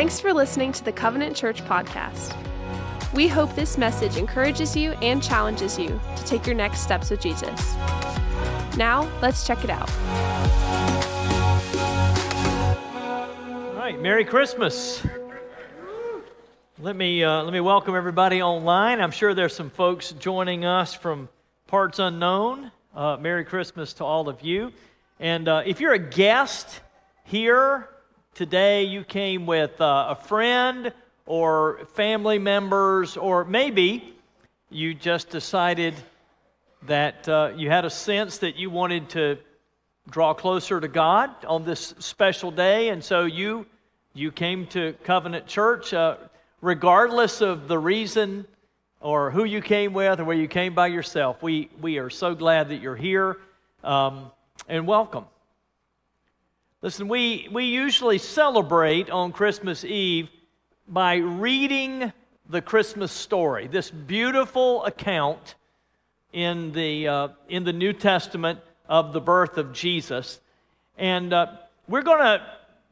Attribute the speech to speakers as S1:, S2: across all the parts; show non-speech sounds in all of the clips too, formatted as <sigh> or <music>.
S1: Thanks for listening to the Covenant Church podcast. We hope this message encourages you and challenges you to take your next steps with Jesus. Now, let's check it out.
S2: All right, Merry Christmas. Let me, uh, let me welcome everybody online. I'm sure there's some folks joining us from parts unknown. Uh, Merry Christmas to all of you. And uh, if you're a guest here today, you came with uh, a friend or family members, or maybe you just decided that uh, you had a sense that you wanted to draw closer to God on this special day, and so you you came to Covenant Church, uh, regardless of the reason or who you came with or where you came by yourself. We we are so glad that you're here, um, and welcome. Listen, we we usually celebrate on Christmas Eve by reading the Christmas story, this beautiful account in the, uh, in the New Testament of the birth of Jesus. And uh, we're, gonna,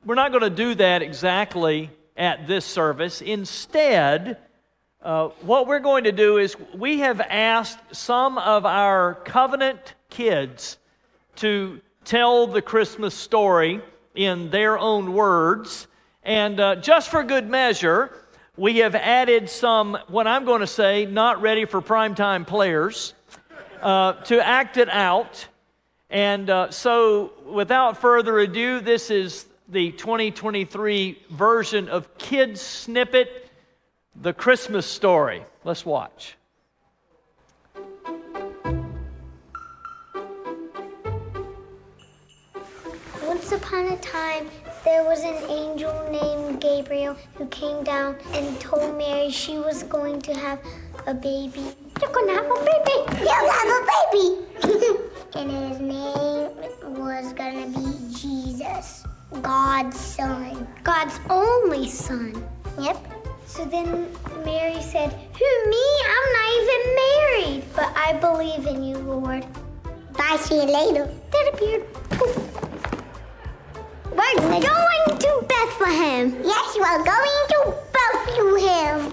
S2: we're not going to do that exactly at this service. Instead, uh, what we're going to do is we have asked some of our covenant kids to tell the Christmas story in their own words. And uh, just for good measure, we have added some, what I'm going to say, not ready for primetime players uh, to act it out. And uh, so, without further ado, this is the 2023 version of Kids Snippet, The Christmas Story. Let's watch.
S3: Upon a time, there was an angel named Gabriel who came down and told Mary she was going to have a baby. You're gonna have a baby! You'll have a baby! <laughs> and his name was gonna be Jesus, God's son. God's only son. Yep. So then Mary said, Who, me? I'm not even married. But I believe in you, Lord. Bye, see you later. That appeared. Poof. We're going to Bethlehem. Yes, we're going to Bethlehem.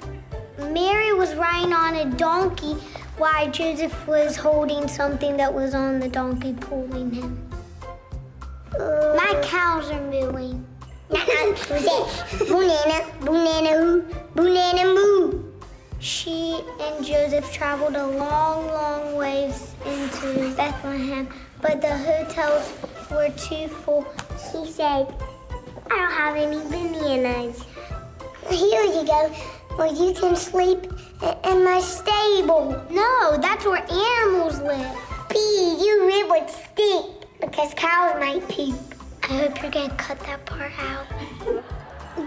S3: Mary was riding on a donkey while Joseph was holding something that was on the donkey pulling him. Uh, My cows are mooing. <laughs> Banana, banana, banana moo. She and Joseph traveled a long, long ways into Bethlehem, but the hotels were too full. He said, I don't have any bananas. Here you oh, go. Well, you can sleep in my stable. No, that's where animals live. Pee, you live with stink because cows might pee. I hope you're to cut that part out.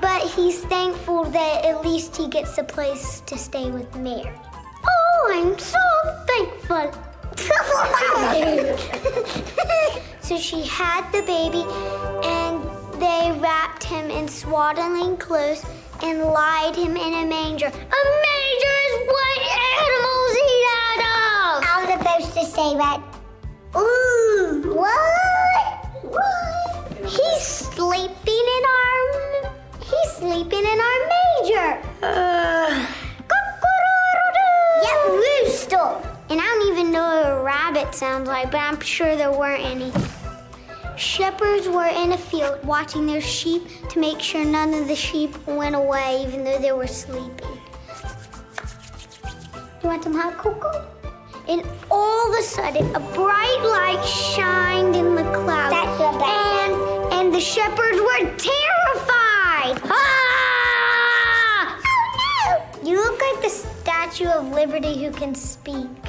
S3: But he's thankful that at least he gets a place to stay with Mary. Oh, I'm so thankful. <laughs> so she had the baby and they wrapped him in swaddling clothes and lied him in a manger. A manger is what animals eat out of! I was supposed to say that. Ooh, what? What? He's sleeping in our. He's sleeping in our manger. Uh. And I don't even know what a rabbit sounds like, but I'm sure there weren't any. Shepherds were in a field watching their sheep to make sure none of the sheep went away even though they were sleeping. You want some hot cocoa? And all of a sudden, a bright light shined in the clouds. And, and the shepherds were terrified. Ah! Oh no! You look like the Statue of Liberty who can speak.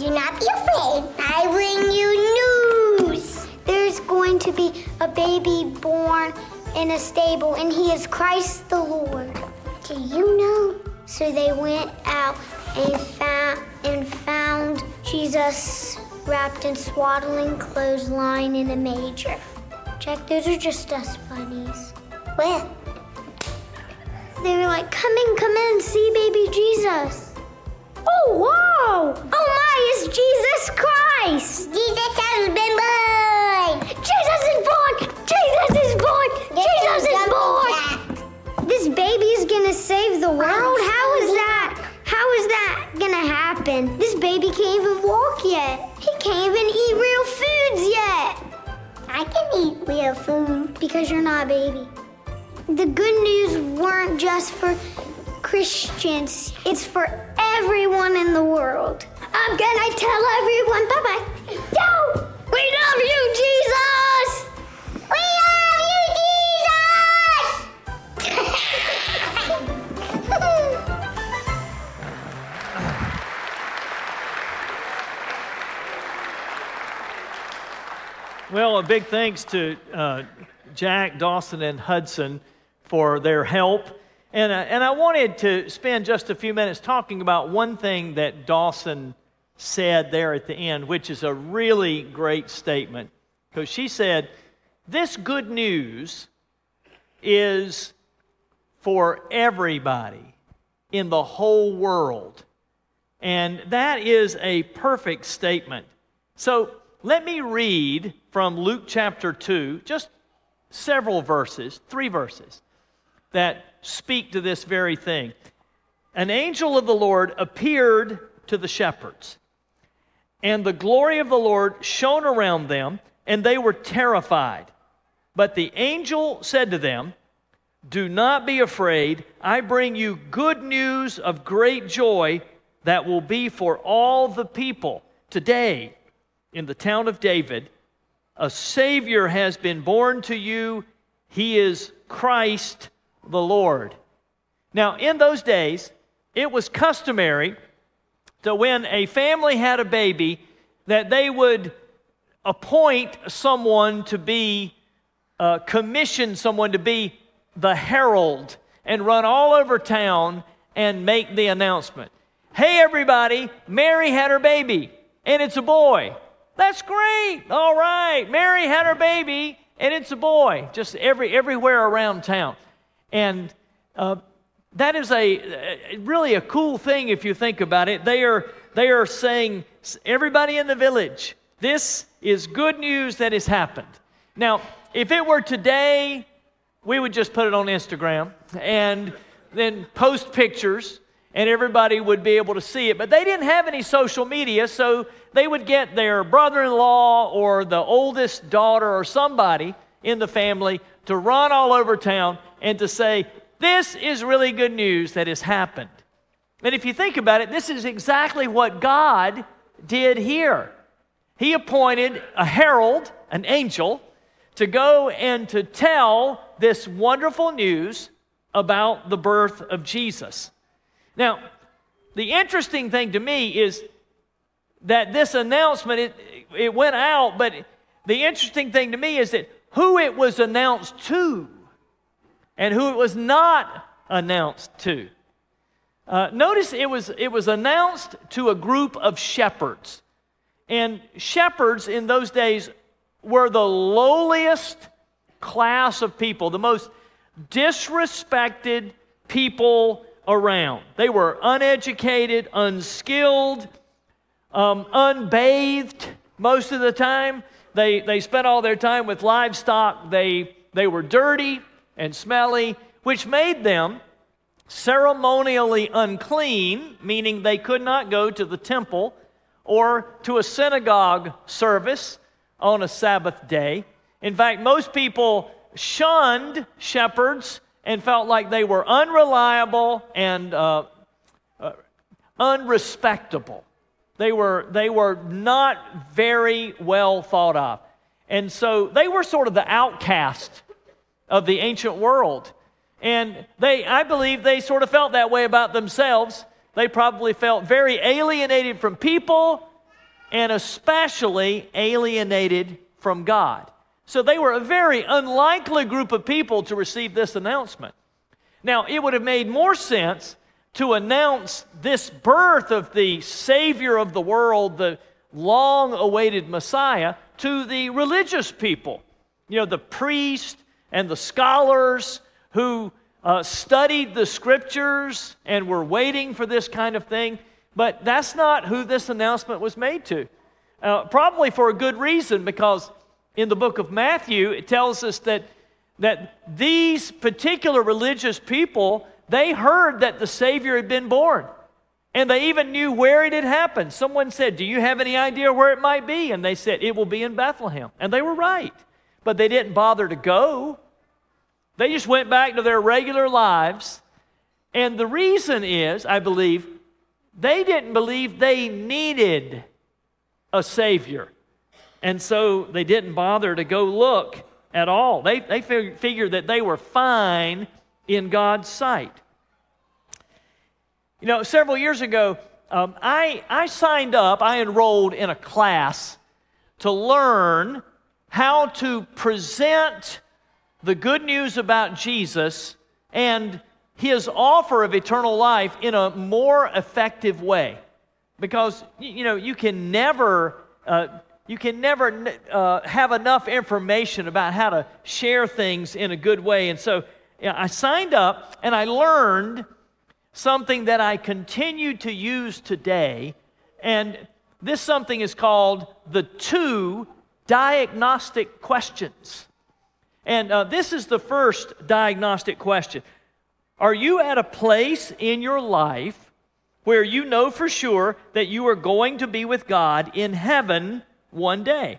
S3: Do not be afraid. I bring you news. There's going to be a baby born in a stable, and he is Christ the Lord. Do you know? So they went out and found and found Jesus wrapped in swaddling clothes, lying in a manger. Jack, those are just dust bunnies. Where? They were like, "Come in, come in, see baby Jesus." Oh wow! Oh is Jesus Christ. Jesus has been born. Jesus is born. Jesus is born. This Jesus is, is born. This baby is gonna save the world. How is that? How is that gonna happen? This baby can't even walk yet. He can't even eat real foods yet.
S4: I can eat real food
S3: because you're not a baby. The good news weren't just for Christians, it's for everyone in the world. I'm gonna tell everyone bye bye. Yo! We love you, Jesus! We love you, Jesus! <laughs>
S2: Well, a big thanks to uh, Jack, Dawson, and Hudson for their help. And, uh, and I wanted to spend just a few minutes talking about one thing that Dawson said there at the end, which is a really great statement. Because she said, This good news is for everybody in the whole world. And that is a perfect statement. So let me read from Luke chapter 2, just several verses, three verses, that speak to this very thing. An angel of the Lord appeared to the shepherds, and the glory of the Lord shone around them, and they were terrified. But the angel said to them, Do not be afraid. I bring you good news of great joy that will be for all the people. Today, in the town of David, a Savior has been born to you. He is Christ the Lord. Now, in those days, it was customary that when a family had a baby, that they would appoint someone to be, uh, commission someone to be the herald and run all over town and make the announcement. Hey, everybody, Mary had her baby, and it's a boy. That's great. All right. Mary had her baby, and it's a boy, just every, everywhere around town. And uh, that is a, really a cool thing if you think about it. They are, they are saying, everybody in the village, this is good news that has happened. Now, if it were today, we would just put it on Instagram and then post pictures and everybody would be able to see it. But they didn't have any social media, so they would get their brother in law or the oldest daughter or somebody in the family to run all over town and to say, This is really good news that has happened. And if you think about it, this is exactly what God did here. He appointed a herald, an angel, to go and to tell this wonderful news about the birth of Jesus. Now, the interesting thing to me is that this announcement, it, it went out, but the interesting thing to me is that who it was announced to and who it was not announced to. Uh, notice it was, it was announced to a group of shepherds. And shepherds in those days were the lowliest class of people, the most disrespected people around. They were uneducated, unskilled, um, unbathed most of the time. They, they spent all their time with livestock. They, they were dirty and smelly, which made them ceremonially unclean, meaning they could not go to the temple or to a synagogue service on a Sabbath day. In fact, most people shunned shepherds and felt like they were unreliable and uh, uh, unrespectable. They were, they were not very well thought of. And so they were sort of the outcast of the ancient world. And they, I believe they sort of felt that way about themselves. They probably felt very alienated from people and especially alienated from God. So they were a very unlikely group of people to receive this announcement. Now, it would have made more sense to announce this birth of the Savior of the world, the long awaited Messiah, to the religious people. You know, the priests and the scholars who uh, studied the scriptures and were waiting for this kind of thing. But that's not who this announcement was made to. Uh, probably for a good reason, because in the book of Matthew, it tells us that, that these particular religious people they heard that the Savior had been born. And they even knew where it had happened. Someone said, Do you have any idea where it might be? And they said, It will be in Bethlehem. And they were right. But they didn't bother to go They just went back to their regular lives. And the reason is, I believe, they didn't believe they needed a Savior. And so they didn't bother to go look at all. They, they figured that they were fine in God's sight. You know, several years ago, um, I, I signed up, I enrolled in a class to learn how to present the good news about Jesus and his offer of eternal life in a more effective way. Because, you know, you can never. Uh, you can never uh, have enough information about how to share things in a good way. And so I signed up and I learned something that I continue to use today. And this something is called the two diagnostic questions. And uh, this is the first diagnostic question Are you at a place in your life where you know for sure that you are going to be with God in heaven one day?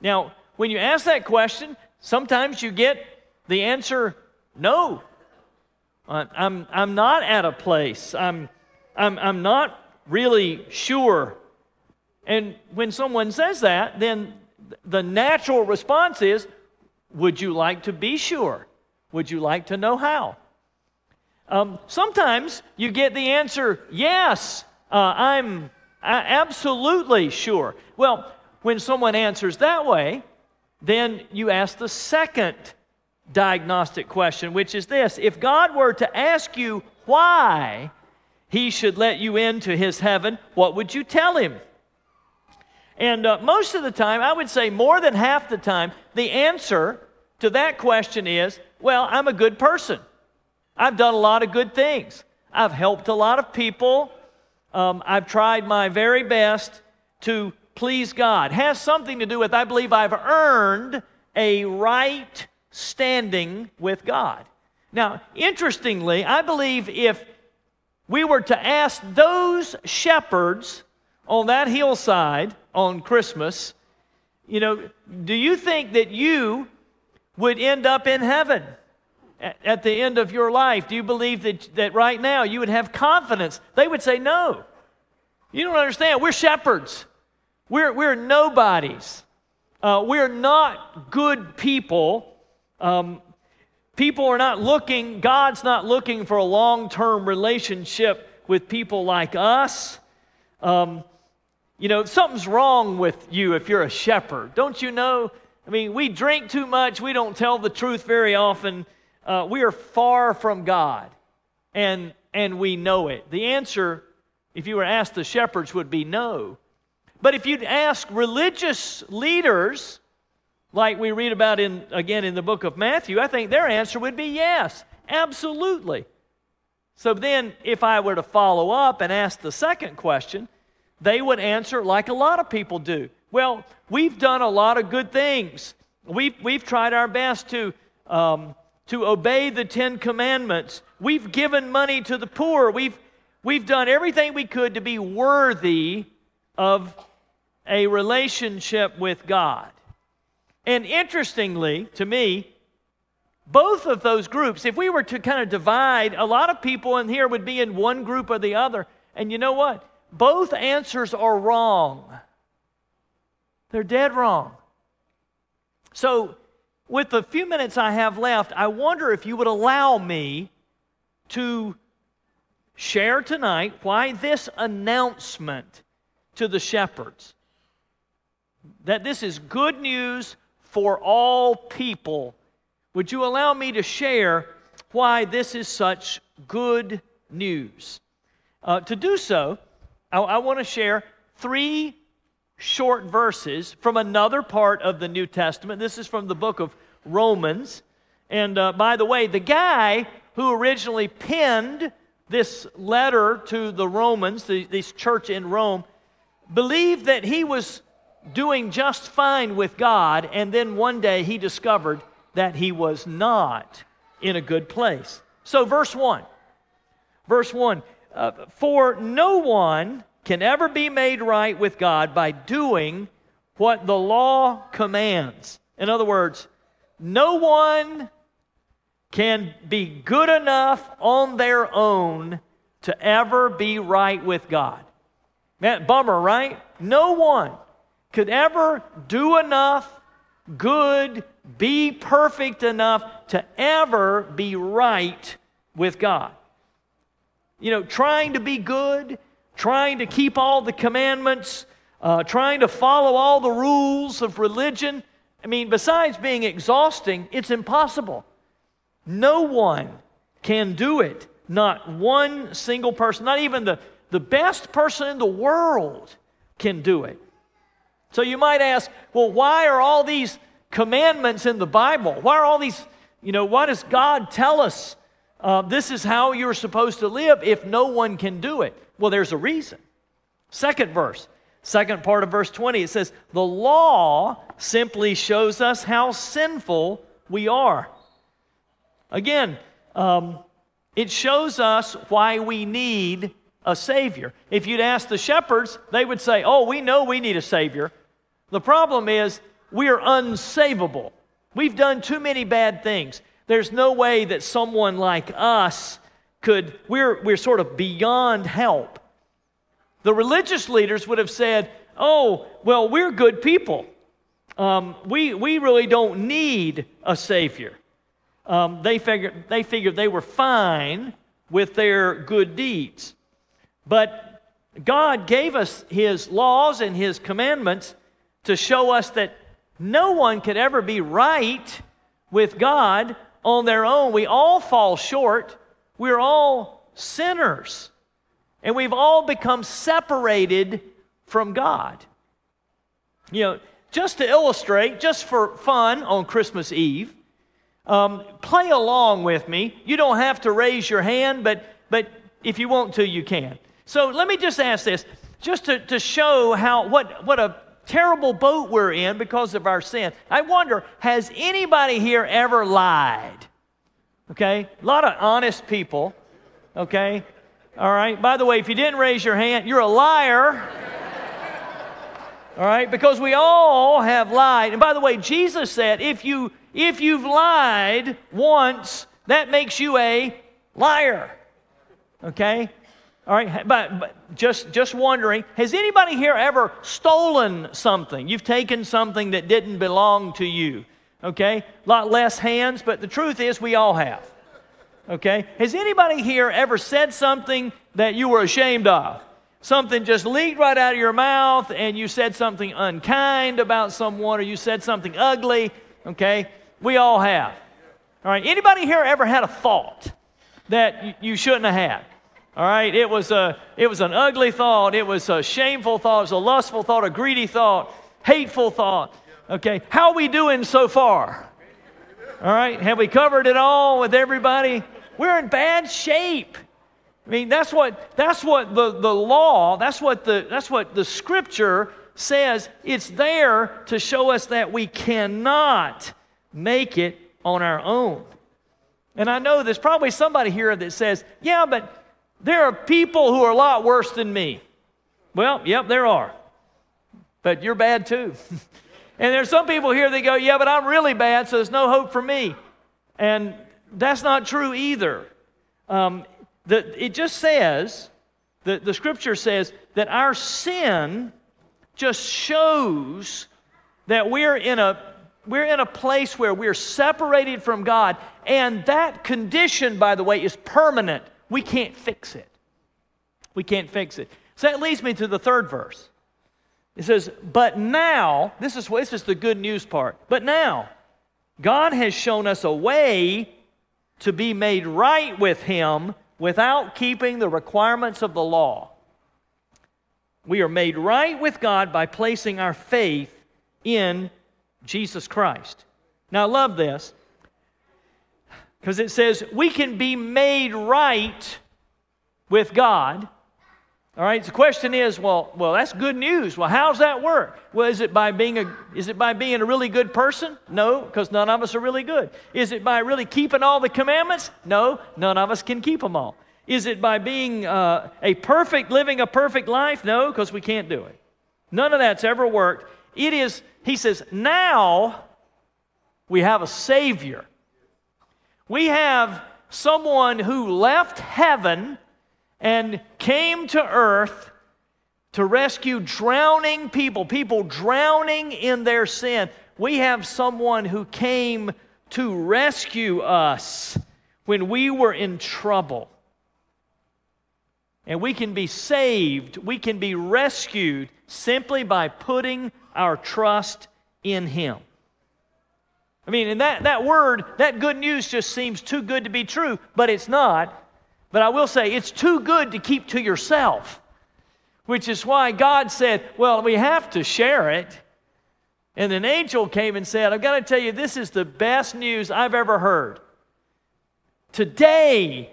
S2: Now, when you ask that question, sometimes you get the answer no. I'm, I'm not at a place. I'm, I'm, I'm not really sure. And when someone says that, then the natural response is Would you like to be sure? Would you like to know how? Um, sometimes you get the answer, Yes, uh, I'm absolutely sure. Well, when someone answers that way, then you ask the second diagnostic question, which is this If God were to ask you why he should let you into his heaven, what would you tell him? And uh, most of the time, I would say more than half the time, the answer to that question is well, I'm a good person. I've done a lot of good things. I've helped a lot of people. Um, I've tried my very best to please God. Has something to do with, I believe I've earned a right standing with God. Now, interestingly, I believe if we were to ask those shepherds on that hillside on Christmas, you know, do you think that you would end up in heaven at, the end of your life? Do you believe that, that right now you would have confidence? They would say, no. You don't understand. We're shepherds, we're, we're nobodies. Uh, we're not good people um, people are not looking, God's not looking for a long term relationship with people like us. Um, you know, something's wrong with you if you're a shepherd. Don't you know? I mean, we drink too much, we don't tell the truth very often. Uh, we are far from God, and, and we know it. The answer, if you were asked the shepherds, would be no. But if you'd ask religious leaders, like we read about in again in the book of Matthew, I think their answer would be yes, absolutely. So then if I were to follow up and ask the second question, they would answer like a lot of people do. Well, we've done a lot of good things. We've, we've tried our best to, um, to obey the Ten Commandments. We've given money to the poor. We've, we've done everything we could to be worthy of a relationship with God. And interestingly, to me, both of those groups, if we were to kind of divide, a lot of people in here would be in one group or the other. And you know what? Both answers are wrong. They're dead wrong. So, with the few minutes I have left, I wonder if you would allow me to share tonight why this announcement to the shepherds that this is good news for all people. Would you allow me to share why this is such good news? Uh, to do so, I, I want to share three short verses from another part of the New Testament. This is from the book of Romans. And uh, by the way, the guy who originally penned this letter to the Romans, the, this church in Rome, believed that he was doing just fine with God, and then one day he discovered that he was not in a good place. So, verse 1. Verse 1 uh, For no one can ever be made right with God by doing what the law commands. In other words, no one can be good enough on their own to ever be right with God. Man, bummer, right? No one could ever do enough good, be perfect enough to ever be right with God. You know, trying to be good, trying to keep all the commandments, uh, trying to follow all the rules of religion. I mean, besides being exhausting, it's impossible. No one can do it. Not one single person, not even the, the best person in the world can do it. So you might ask, well, why are all these commandments in the Bible? Why are all these, you know, why does God tell us uh, this is how you're supposed to live if no one can do it? Well, there's a reason. Second verse, second part of verse 20, it says, The law simply shows us how sinful we are. Again, um, it shows us why we need a Savior. If you'd ask the shepherds, they would say, Oh, we know we need a Savior. The problem is we're unsavable. We've done too many bad things. There's no way that someone like us could, we're, we're sort of beyond help. The religious leaders would have said, Oh, well, we're good people. Um, we, we really don't need a Savior. Um, they, figured, they figured they were fine with their good deeds. But God gave us His laws and His commandments to show us that no one could ever be right with God on their own. We all fall short. We're all sinners. And we've all become separated from God. You know, just to illustrate, just for fun on Christmas Eve, um, play along with me. You don't have to raise your hand, but, but if you want to, you can. So let me just ask this, just to, to show how what, what a terrible boat we're in because of our sin. I wonder, has anybody here ever lied? Okay? A lot of honest people. Okay? All right? By the way, if you didn't raise your hand, you're a liar. All right? Because we all have lied. And by the way, Jesus said, if you if you've lied once, that makes you a liar. Okay? All right, but, but, just, just wondering, has anybody here ever stolen something? You've taken something that didn't belong to you. Okay? A lot less hands, but the truth is we all have. Okay? Has anybody here ever said something that you were ashamed of? Something just leaked right out of your mouth and you said something unkind about someone or you said something ugly. Okay? We all have. All right? Anybody here ever had a thought that you shouldn't have had? All right, it was, a, it was an ugly thought. It was a shameful thought. It was a lustful thought, a greedy thought, hateful thought. Okay, how are we doing so far? All right, have we covered it all with everybody? We're in bad shape. I mean, that's what, that's what the, the law, that's what the, that's what the scripture says. It's there to show us that we cannot make it on our own. And I know there's probably somebody here that says, yeah, but there are people who are a lot worse than me. Well, yep, there are. But you're bad too. <laughs> and there's some people here that go, yeah, but I'm really bad, so there's no hope for me. And that's not true either. Um, the, it just says, the, the scripture says, that our sin just shows that we're in a we're in a place where we're separated from God, and that condition, by the way, is permanent. We can't fix it. We can't fix it. So that leads me to the third verse. It says, But now, this is, this is the good news part. But now, God has shown us a way to be made right with Him without keeping the requirements of the law. We are made right with God by placing our faith in Jesus Christ. Now, I love this because it says we can be made right with God. All right, so the question is, well, well, that's good news. Well, how's that work? Well, is it by being a is it by being a really good person? No, because none of us are really good. Is it by really keeping all the commandments? No, none of us can keep them all. Is it by being uh, a perfect, living a perfect life? No, because we can't do it. None of that's ever worked. It is, he says, now we have a Savior We have someone who left heaven and came to earth to rescue drowning people, people drowning in their sin. We have someone who came to rescue us when we were in trouble. And we can be saved, we can be rescued simply by putting our trust in Him. I mean, and that, that word, that good news just seems too good to be true, but it's not. But I will say, it's too good to keep to yourself, which is why God said, well, we have to share it. And an angel came and said, I've got to tell you, this is the best news I've ever heard. Today,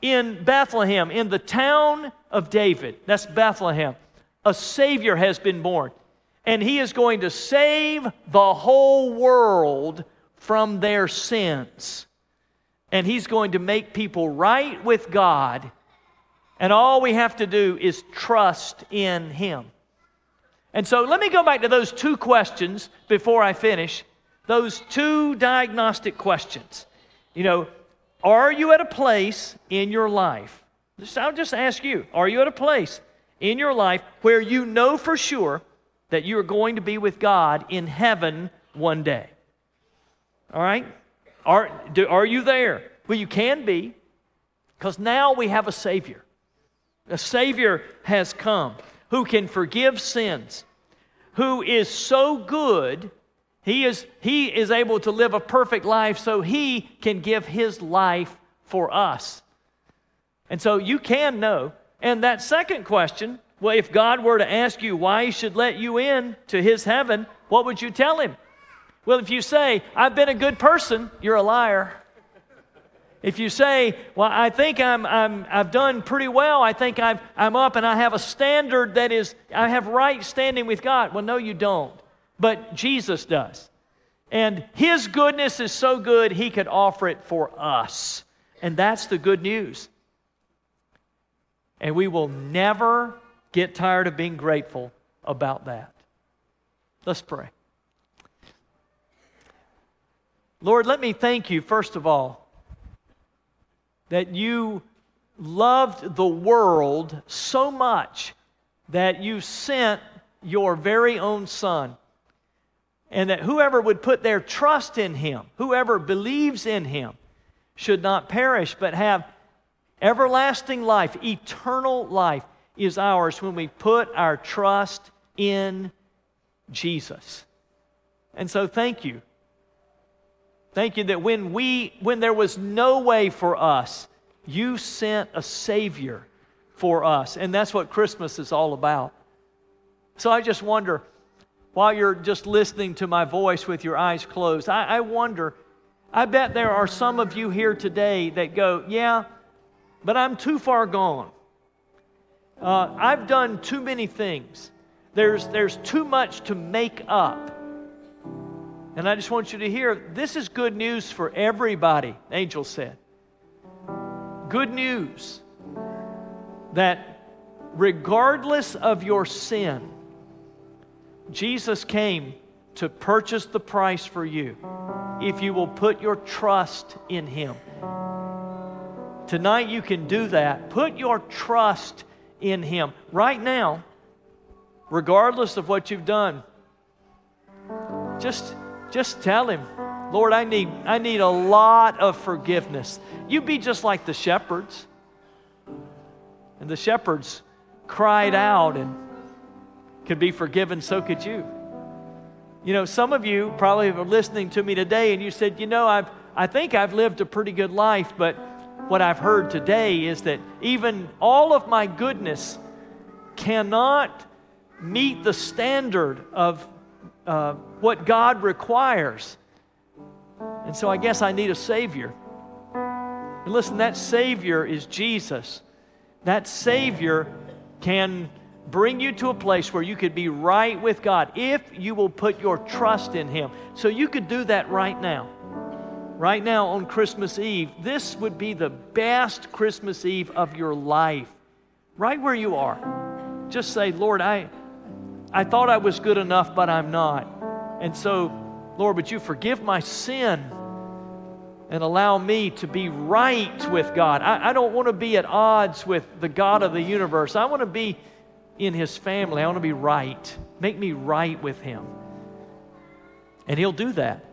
S2: in Bethlehem, in the town of David, that's Bethlehem, a Savior has been born and he is going to save the whole world from their sins. And he's going to make people right with God. And all we have to do is trust in him. And so let me go back to those two questions before I finish. Those two diagnostic questions. You know, are you at a place in your life? I'll just ask you, are you at a place in your life where you know for sure that you are going to be with God in heaven one day. All right? Are, do, are you there? Well, you can be, because now we have a Savior. A Savior has come who can forgive sins, who is so good, he is, he is able to live a perfect life so he can give his life for us. And so you can know. And that second question well, if God were to ask you why He should let you in to His heaven, what would you tell Him? Well, if you say, I've been a good person, you're a liar. If you say, Well, I think I'm, I'm, I've done pretty well, I think I've, I'm up and I have a standard that is, I have right standing with God. Well, no, you don't. But Jesus does. And His goodness is so good, He could offer it for us. And that's the good news. And we will never get tired of being grateful about that. Let's pray. Lord, let me thank you, first of all, that you loved the world so much that you sent your very own Son. And that whoever would put their trust in him, whoever believes in him, should not perish but have everlasting life, eternal life is ours when we put our trust in Jesus. And so thank you. Thank you that when we when there was no way for us, you sent a savior for us. And that's what Christmas is all about. So I just wonder, while you're just listening to my voice with your eyes closed, I, I wonder, I bet there are some of you here today that go, Yeah, but I'm too far gone. Uh, I've done too many things. There's, there's too much to make up. And I just want you to hear this is good news for everybody, Angel said. Good news that regardless of your sin, Jesus came to purchase the price for you if you will put your trust in Him. Tonight you can do that. Put your trust in Him. Right now, regardless of what you've done, just, just tell Him, Lord, I need, I need a lot of forgiveness. You be just like the shepherds. And the shepherds cried out and could be forgiven, so could you. You know, some of you probably are listening to me today and you said, you know, I've, I think I've lived a pretty good life, but what I've heard today is that even all of my goodness cannot meet the standard of uh, what God requires. And so I guess I need a Savior. And listen, that Savior is Jesus. That Savior can bring you to a place where you could be right with God if you will put your trust in Him. So you could do that right now right now on Christmas Eve, this would be the best Christmas Eve of your life. Right where you are. Just say, Lord, I, I thought I was good enough, but I'm not. And so, Lord, would you forgive my sin? and allow me to be right with God. I, I don't want to be at odds with the God of the universe. I want to be in His family. I want to be right. Make me right with Him. And He'll do that.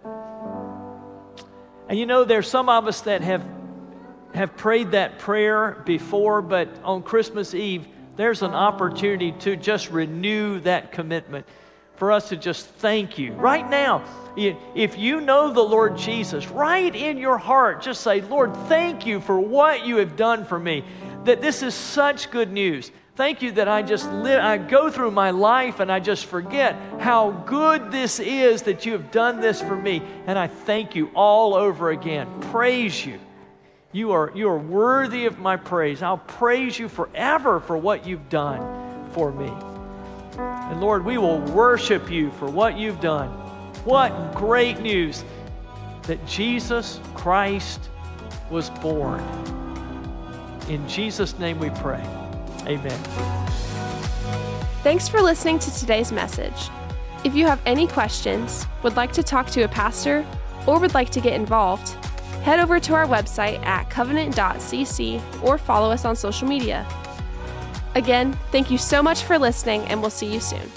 S2: And you know, there's some of us that have, have prayed that prayer before, but on Christmas Eve, there's an opportunity to just renew that commitment for us to just thank you. Right now, if you know the Lord Jesus, right in your heart, just say, Lord, thank you for what you have done for me. That this is such good news. Thank you that I just live, I go through my life and I just forget how good this is that you have done this for me. And I thank you all over again. Praise you. You are, you are worthy of my praise. I'll praise you forever for what you've done for me. And Lord, we will worship you for what you've done. What great news that Jesus Christ was born. In Jesus' name we pray. Amen.
S1: Thanks for listening to today's message. If you have any questions, would like to talk to a pastor, or would like to get involved, head over to our website at covenant.cc or follow us on social media. Again, thank you so much for listening, and we'll see you soon.